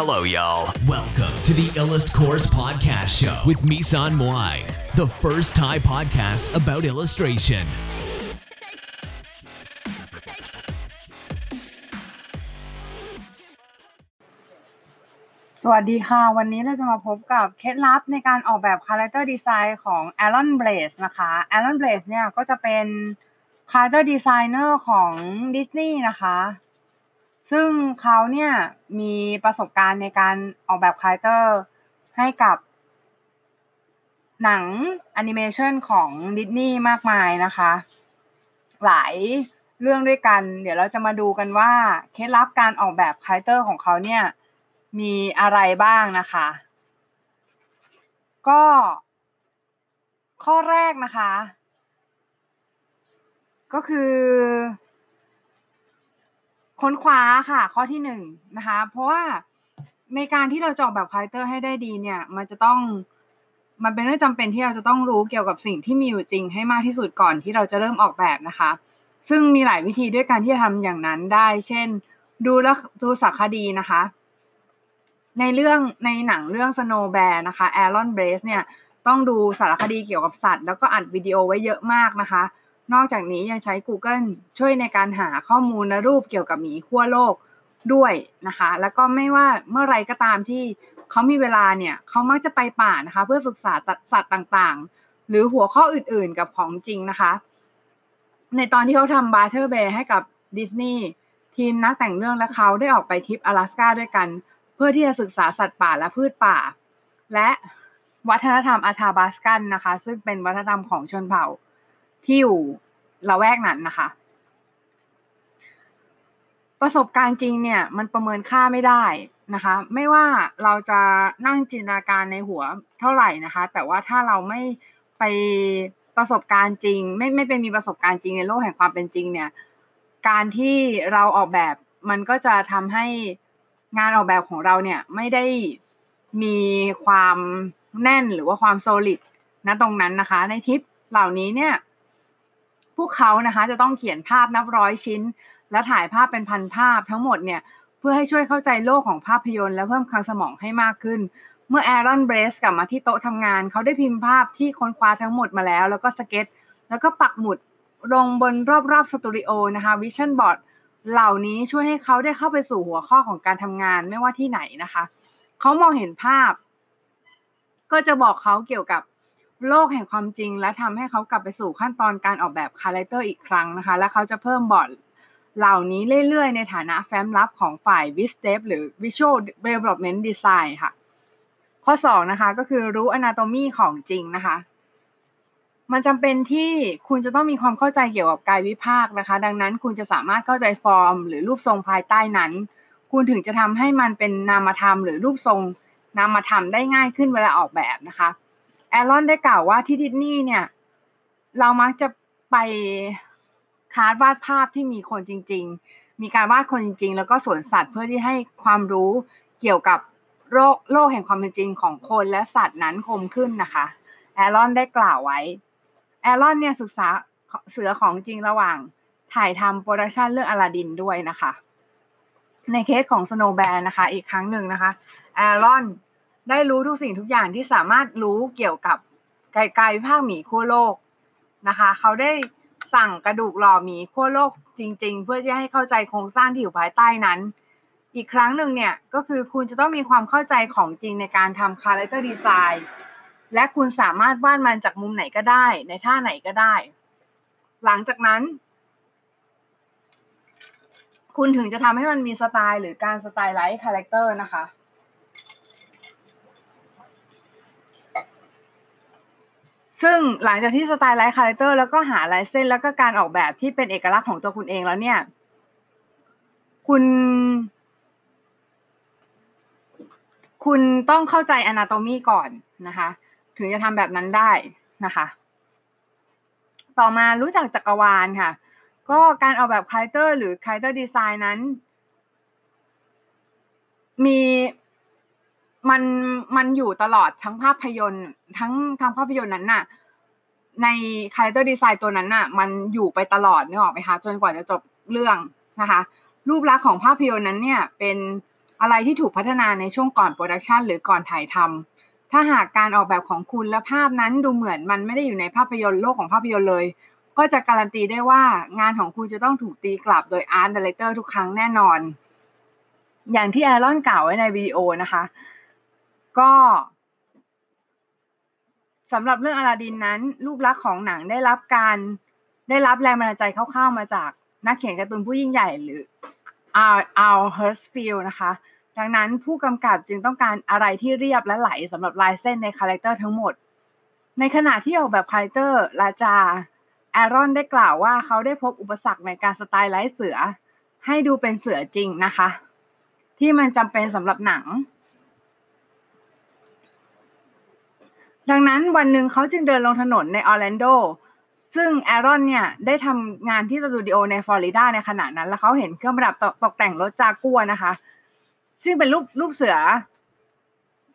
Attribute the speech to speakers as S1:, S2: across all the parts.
S1: Hello, y'all. Welcome to the Illust Course Podcast Show with Misan Moai, the first Thai podcast about illustration.
S2: สวัสดีค่ะ วันนี้เราจะมาพบกับเคล็ดลับในการออกแบบ character design ของ Aaron Blaise นะคะ Aaron Blaise เนี่ยก็จะเป็น character designer ของดิสนีย์นะคะ ซึ่งเขาเนี่ยมีประสบการณ์ในการออกแบบ character ให้กับหนังแอนิเมชันของดิสนีย์มากมายนะคะ หลายเรื่องด้วยกัน เดี๋ยวเราจะมาดูกันว่าเคล็ดลับการออกแบบ character ของเขาเนี่ยมีอะไรบ้างนะคะ ก็ ข้อแรกนะคะ ก็คือ ค้นคว้าค่ะ ข้อที่หนึ่งนะคะ เพราะว่าในการที่เราจะออกแบบคาแรคเตอร์ให้ได้ดีเนี่ย มันจะต้องมันเป็นเรื่องจำเป็นที่เราจะต้องรู้เกี่ยวกับสิ่งที่มีอยู่จริงให้มากที่สุดก่อนที่เราจะเริ่มออกแบบนะคะ ซึ่งมีหลายวิธีด้วยการที่จะทำอย่างนั้นได้ เช่น ดูแลดูสารคดีนะคะ ในเรื่องในหนังเรื่อง Snow Bear นะคะ Aaron Blaise เนี่ยต้องดูสารคดีเกี่ยวกับสัตว์ แล้วก็อัดวิดีโอไว้เยอะมากนะคะ นอกจากนี้ยังใช้ Google ช่วยในการหาข้อมูลและรูปเกี่ยวกับหมีขั้วโลกด้วยนะคะ แล้วก็ไม่ว่าเมื่อไรก็ตามที่เขามีเวลาเนี่ยเขามักจะไปป่านะคะ เพื่อศึกษาสัตว์ต่างๆ หรือหัวข้ออื่นๆกับของจริงนะคะ ในตอนที่เขาทำ Brother Bear ให้กับดิสนีย์ทีมนักแต่งเรื่องและเขาได้ออกไปทริปอลาสก้าด้วยกัน เพื่อที่จะศึกษาสัตว์ป่าและพืชป่า และวัฒนธรรมอาธาบาสกันนะคะ ซึ่งเป็นวัฒนธรรมของชนเผ่า ที่อยู่ละแวกนั้นนะคะ ประสบการณ์จริงเนี่ยมันประเมินค่าไม่ได้นะคะ ไม่ว่าเราจะนั่งจินตนาการในหัวเท่าไหร่นะคะ แต่ว่าถ้าเราไม่ไปประสบการณ์จริง ไม่ไม่เป็นมีประสบการณ์จริงในโลกแห่งความเป็นจริงเนี่ย การที่เราออกแบบมันก็จะทำให้งานออกแบบของเราเนี่ยไม่ได้มีความแน่นหรือว่าความ solid นะตรงนั้นนะคะ ในทริปเหล่านี้เนี่ย พวกเขานะคะจะต้องเขียนภาพนับร้อยชิ้น และถ่ายภาพเป็นพันภาพทั้งหมดเนี่ยเพื่อให้ช่วยเข้าใจโลกของภาพยนตร์และเพิ่มคลังสมองให้มากขึ้น เมื่อ Aaron Blaise กลับมาที่โต๊ะทำงาน เขาได้พิมพ์ภาพที่ค้นคว้าทั้งหมดมาแล้ว แล้วก็สเก็ต แล้วก็ปักหมุดลงบนรอบๆสตูดิโอนะคะ vision board เหล่านี้ช่วยให้เขาได้เข้าไปสู่หัวข้อของการทำงานไม่ว่าที่ไหนนะคะ เขามองเห็นภาพ ก็จะบอกเขาเกี่ยวกับ โลกแห่งความจริง และทำให้เขากลับไปสู่ขั้นตอนการออกแบบคาแรคเตอร์อีกครั้งนะคะ และเขาจะเพิ่มบอร์ดเหล่านี้เรื่อยๆ ในฐานะแฟ้มลับของฝ่าย v i s t e p หรือ Visual Development Design ค่ะ ข้อ 2 นะคะ ก็คือรู้ Anatomy ของจริงนะคะ มันจำเป็นที่คุณจะต้องมีความเข้าใจเกี่ยวกับกายวิภาคนะคะ ดังนั้นคุณจะสามารถเข้าใจฟอร์ม หรือรูปทรงภายใต้นั้น คุณถึงจะทำให้มันเป็นนามธรรม หรือรูปทรงนามธรรมได้ง่ายขึ้นเวลาออกแบบนะคะ แอรอนได้กล่าวว่าที่ดิสนีย์เนี่ย เรามักจะไปคาดวาดภาพที่มีคนจริง ๆ มีการวาดคนจริง ๆ แล้วก็สวนสัตว์เพื่อที่ให้ความรู้เกี่ยวกับโลกโลกแห่งความเป็นจริงของคนและสัตว์นั้นคมขึ้นนะคะแอรอนได้กล่าวไว้แอรอนเนี่ยศึกษาเสือของจริงระหว่างถ่ายทำโปรดักชันเรื่องอลาดินด้วยนะคะ ในเคสของ Snow Bear นะคะ อีกครั้งหนึ่งนะคะแอรอน ได้รู้ทุกสิ่งทุกอย่างที่สามารถรู้เกี่ยวกับกายวิภาคหมีขั้วโลกนะคะ เขาได้สั่งกระดูกหล่อหมีขั้วโลกจริง ๆ เพื่อจะให้เข้าใจโครงสร้างที่อยู่ภายใต้นั้น อีกครั้งหนึ่งเนี่ยก็คือคุณจะต้องมีความเข้าใจของจริงในการทำคาแรคเตอร์ดีไซน์และคุณสามารถวาดมันจากมุมไหนก็ได้ ในท่าไหนก็ได้ หลังจากนั้น คุณถึงจะทำให้มันมีสไตล์หรือการ stylize character นะคะ ซึ่งหลังจากที่ stylize character แล้วก็หาลายเส้นแล้วก็การออกแบบที่เป็นเอกลักษณ์ของตัวคุณเองแล้วเนี่ย คุณ คุณต้องเข้าใจ anatomy ก่อนนะคะ ถึงจะทำแบบนั้นได้นะคะ ต่อมารู้จักจักรวาลค่ะ ก็การออกแบบคาแรคเตอร์หรือ character design นั้น มี มันมันอยู่ตลอดทั้งภาพยนตร์ ทั้งทั้งภาพยนตร์นั้นน่ะ ใน character design ตัวนั้นน่ะ มันอยู่ไปตลอดนึกออกไหมคะจนกว่าจะจบเรื่องนะคะ รูปลักษณ์ของภาพยนตร์นั้นเนี่ย เป็นอะไรที่ถูกพัฒนาในช่วงก่อนโปรดักชันหรือก่อนถ่ายทำถ้าหากการออกแบบของคุณและภาพนั้นดูเหมือนมันไม่ได้อยู่ในภาพยนตร์โลกของภาพยนตร์เลย ก็จะการันตีได้ว่างานของคุณจะต้องถูกตีกลับโดย art director ทุกครั้งแน่นอน อย่างที่แอรอนกล่าวไว้ในวิดีโอนะคะ ก็สำหรับเรื่องอลาดินนั้นรูปลักษณ์ของหนังได้รับการได้รับแรงบันดาลใจคร่าวๆมาจากนักเขียนการ์ตูนผู้ยิ่งใหญ่หรือ Al Hirschfeld นะคะ ดังนั้นผู้กำกับจึงต้องการอะไรที่เรียบและไหลสำหรับลายเส้นในคาแรคเตอร์ทั้งหมด ในขณะที่ออกแบบคาแรคเตอร์ราจาห์แอรอนได้กล่าวว่าเขาได้พบอุปสรรคในการ stylize เสือ ให้ดูเป็นเสือจริงนะคะ ที่มันจำเป็นสำหรับหนัง ดังนั้นวันหนึ่งเขาจึงเดินลงถนนในออร์แลนโดซึ่งแอรอนเนี่ยได้ทำงานที่สตูดิโอในฟลอริดาในขณะนั้น แล้วเขาเห็นเครื่องประดับตกแต่งรถจากัวนะคะ ซึ่งเป็นรูปรูปเสือ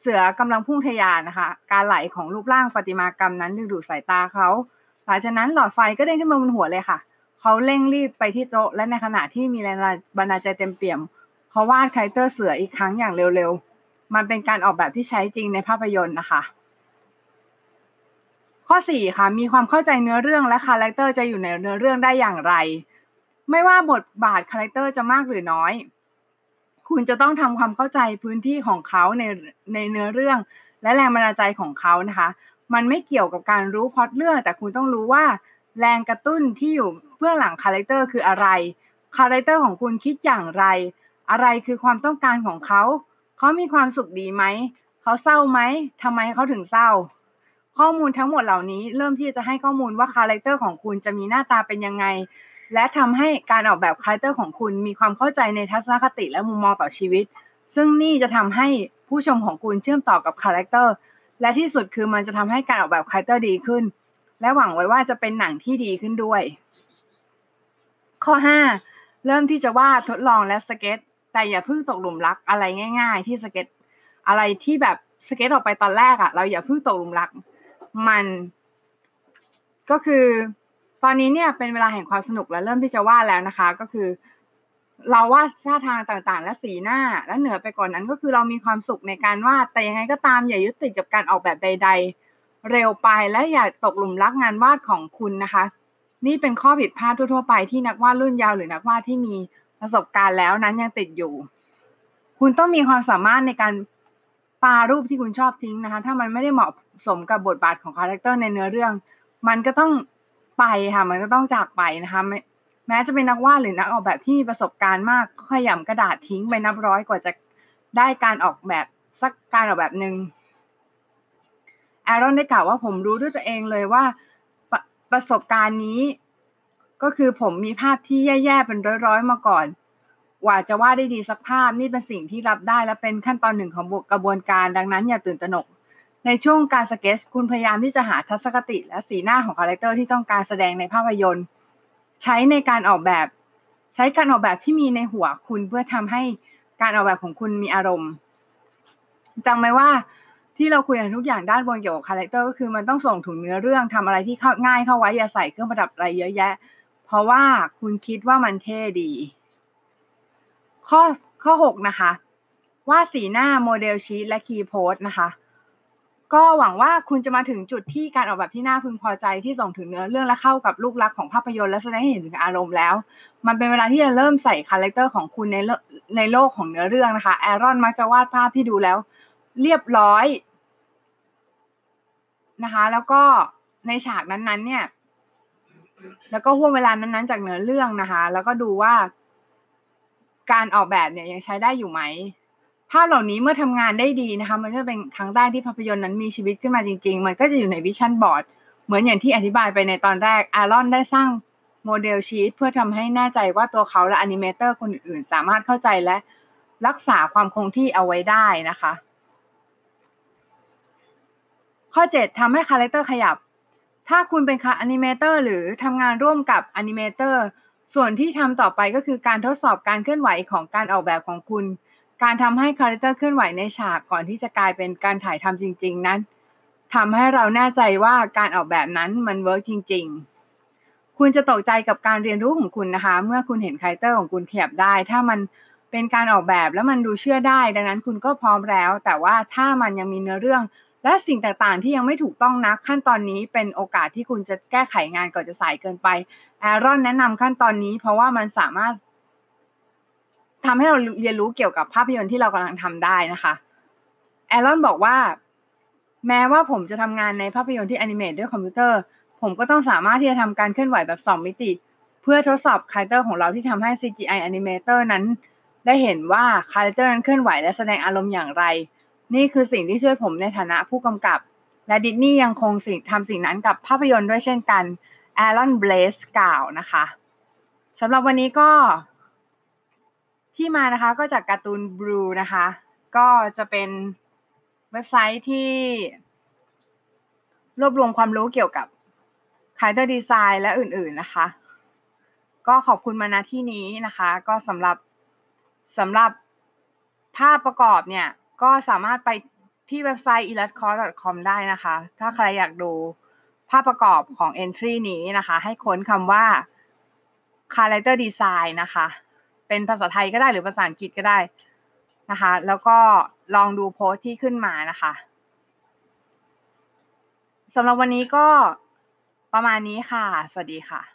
S2: เสือกำลังพุ่งทะยานนะคะ การไหลของรูปร่างประติมากรรมนั้นดึงดูดสายตาเขาหลังจากนั้นหลอดไฟก็เด้งขึ้นมาบนหัวเลยค่ะ เขาเร่งรีบไปที่โต๊ะและในขณะที่มีแรงบันดาลใจเต็มเปี่ยม เขาวาดคาแรคเตอร์เสืออีกครั้งอย่างเร็วๆ มันเป็นการออกแบบที่ใช้จริงในภาพยนตร์นะคะ ข้อ 4 ค่ะ มีความเข้าใจเนื้อเรื่องและคาแรคเตอร์จะอยู่ในเนื้อเรื่องได้อย่างไร ไม่ว่าบทบาทคาแรคเตอร์จะมากหรือน้อย คุณจะต้องทำความเข้าใจพื้นที่ของเขาในในเนื้อเรื่อง และแรงบันดาลใจของเขานะคะ มันไม่เกี่ยวกับการรู้พล็อตเรื่องแต่คุณต้องรู้ว่า แรงกระตุ้นที่อยู่เบื้องหลังคาแรคเตอร์คืออะไร คาแรคเตอร์ของคุณคิดอย่างไร อะไรคือความต้องการของเขา เขามีความสุขดีไหม เขาเศร้าไหมทำไมเขาถึงเศร้า ข้อมูลทั้งหมดเหล่านี้ เริ่มที่จะให้ข้อมูลว่าคาแรคเตอร์ของคุณจะมีหน้าตาเป็นยังไง และทำให้การออกแบบคาแรคเตอร์ของคุณมีความเข้าใจในทัศนคติและมุมมองต่อชีวิต ซึ่งนี่จะทำให้ผู้ชมของคุณเชื่อมต่อกับคาแรคเตอร์และที่สุดคือมันจะทำให้การออกแบบคาแรคเตอร์ดีขึ้น และหวังไว้ว่าจะเป็นหนังที่ดีขึ้นด้วย ข้อ 5 เริ่มที่จะวาดทดลองและสเก็ต แต่อย่าเพิ่งตกหลุมรักอะไรง่าย ๆ ที่สเก็ตอะไรที่แบบสเก็ตออกไปตอนแรกอะ เราอย่าเพิ่งตกหลุมรัก มัน ก็คือตอนนี้เนี่ยเป็นเวลาแห่งความสนุกและเริ่มที่จะวาดแล้วนะคะ ก็คือ เราวาดท่าทางต่างๆ และสีหน้าและเหนือไปก่อนนั้นก็คือเรามีความสุขในการวาดแต่ยังไงก็ตามอย่ายึดติดกับการออกแบบใด ๆ เร็วไปและอย่าตกหลุมรักงานวาดของคุณนะคะ นี่เป็นข้อผิดพลาดทั่วๆไปที่นักวาดรุ่นเยาว์หรือนักวาดที่มีประสบการณ์แล้วนั้นยังติดอยู่ คุณต้องมีความสามารถในการปารูปที่คุณชอบทิ้งนะคะ ถ้ามันไม่ได้เหมาะ สมกับบทบาทของคาแรคเตอร์ในเนื้อเรื่อง มันก็ต้องไปค่ะมันก็ต้องจากไปนะคะแม้จะเป็นนักวาดหรือนักออกแบบที่มีประสบการณ์มากก็ขยำกระดาษทิ้งไปนับร้อยกว่าจะได้การออกแบบสักการออกแบบหนึ่งแอรอนได้กล่าวว่าผมรู้ด้วยตัวเองเลยว่าปประสบการณ์นี้ ก็คือผมมีภาพที่แย่ๆเป็นร้อยๆมาก่อนกว่าจะวาดได้ดีสักภาพนี่เป็นสิ่งที่รับได้และเป็นขั้นตอนหนึ่งของกระบวนการ ดังนั้นอย่าตื่นตระหนก ในช่วงการสเก็ตช์คุณพยายามที่จะหาทัศนคติและสีหน้าของคาแรคเตอร์ที่ต้องการแสดงในภาพยนตร์ ใช้ในการออกแบบ ใช้การออกแบบที่มีในหัวคุณเพื่อทำให้การออกแบบของคุณมีอารมณ์จำไว้ว่าที่เราคุยกันทุกอย่างด้านบนเกี่ยวกับคาแรคเตอร์ก็คือมันต้องส่งถึงเนื้อเรื่องทำอะไรที่เข้าง่ายเข้าไว้อย่าใส่เครื่องประดับอะไรเยอะแยะ เพราะว่าคุณคิดว่ามันเท่ดี ข้อข้อหกนะคะ ว่าสีหน้า model sheet และ key pose นะคะ ก็หวังว่าคุณจะมาถึงจุดที่การออกแบบที่น่าพึงพอใจที่ส่งถึงเนื้อเรื่องและเข้ากับรูปลักษณ์ของภาพยนตร์และแสดงให้เห็นถึงอารมณ์แล้ว มันเป็นเวลาที่จะเริ่มใส่คาแรคเตอร์ของคุณในในโลกของเนื้อเรื่องนะคะแอรอนมักจะวาดภาพที่ดูแล้ว เรียบร้อยนะคะ แล้วก็ในฉากนั้นๆ เนี่ย แล้วก็ห้วงเวลานั้นๆ จากเนื้อเรื่องนะคะ แล้วก็ดูว่าการออกแบบเนี่ยยังใช้ได้อยู่ไหม ภาพเหล่านี้เมื่อทำงานได้ดีนะคะ มันจะเป็นครั้งแรกที่ภาพยนตร์นั้นมีชีวิตขึ้นมาจริง ๆ มันก็จะอยู่ใน vision boardเหมือนอย่างที่อธิบายไปในตอนแรกแอรอนได้สร้าง model sheet เพื่อทำให้แน่ใจว่าตัวเขาและ animator คนอื่นๆ สามารถเข้าใจและรักษาความคงที่เอาไว้ได้นะคะ ข้อ 7ทำให้คาแรคเตอร์ขยับ ถ้าคุณเป็นคา animator หรือทำงานร่วมกับ animator ส่วนที่ทำต่อไปก็คือการทดสอบการเคลื่อนไหวของการออกแบบของคุณ การทำให้คาแรคเตอร์เคลื่อนไหวในฉากก่อนที่จะกลายเป็นการถ่ายทำจริง ๆ นั้นทำให้เราแน่ใจว่าการออกแบบนั้นมัน work จริง ๆ คุณจะตกใจกับการเรียนรู้ของคุณนะคะ เมื่อคุณเห็นคาแรคเตอร์ของคุณขยับได้ ถ้ามันเป็นการออกแบบแล้วมันดูเชื่อได้ ดังนั้นคุณก็พร้อมแล้ว แต่ว่าถ้ามันยังมีเนื้อเรื่อง และสิ่งต่างๆ ที่ยังไม่ถูกต้องนักขั้นตอนนี้เป็นโอกาสที่คุณจะแก้ไขงานก่อนจะสายเกินไปแอรอนแนะนำขั้นตอนนี้ เพราะว่ามันสามารถ ทำให้เราเรียนรู้เกี่ยวกับภาพยนตร์ที่เรากำลังทำได้นะคะแอรอนบอกว่า แม้ว่าผมจะทำงานในภาพยนตร์ที่ animate ด้วยคอมพิวเตอร์ ผมก็ต้องสามารถที่จะทำการเคลื่อนไหวแบบ2มิติ เพื่อทดสอบคาแรคเตอร์ของเราที่ทำให้ CGI Animator นั้น ได้เห็นว่าคาแรคเตอร์นั้นเคลื่อนไหวและแสดงอารมณ์อย่างไร นี่คือสิ่งที่ช่วยผมในฐานะผู้กำกับ และดิสนีย์ยังคงสิ่งทำสิ่งนั้นกับภาพยนตร์ด้วยเช่นกันแอรอนเบลสกล่าวนะคะสำหรับวันนี้ก็ ที่มานะคะก็จาก Cartoon Brew นะคะ ก็จะเป็นเว็บไซต์ที่ รวบรวมความรู้เกี่ยวกับ character design และอื่นๆนะคะ ก็ขอบคุณมาณที่นี้นะคะ ก็สำหรับสำหรับภาพประกอบเนี่ย ก็สามารถไปที่เว็บไซต์ illustrator.com ได้นะคะ ถ้าใครอยากดูภาพประกอบของ entry นี้นะคะ ให้ค้นคำว่า character design นะคะ เป็นภาษาไทยก็ได้หรือภาษาอังกฤษก็ได้นะคะ แล้วก็ลองดูโพสต์ที่ขึ้นมานะคะสำหรับวันนี้ก็ประมาณนี้ค่ะ สวัสดีค่ะ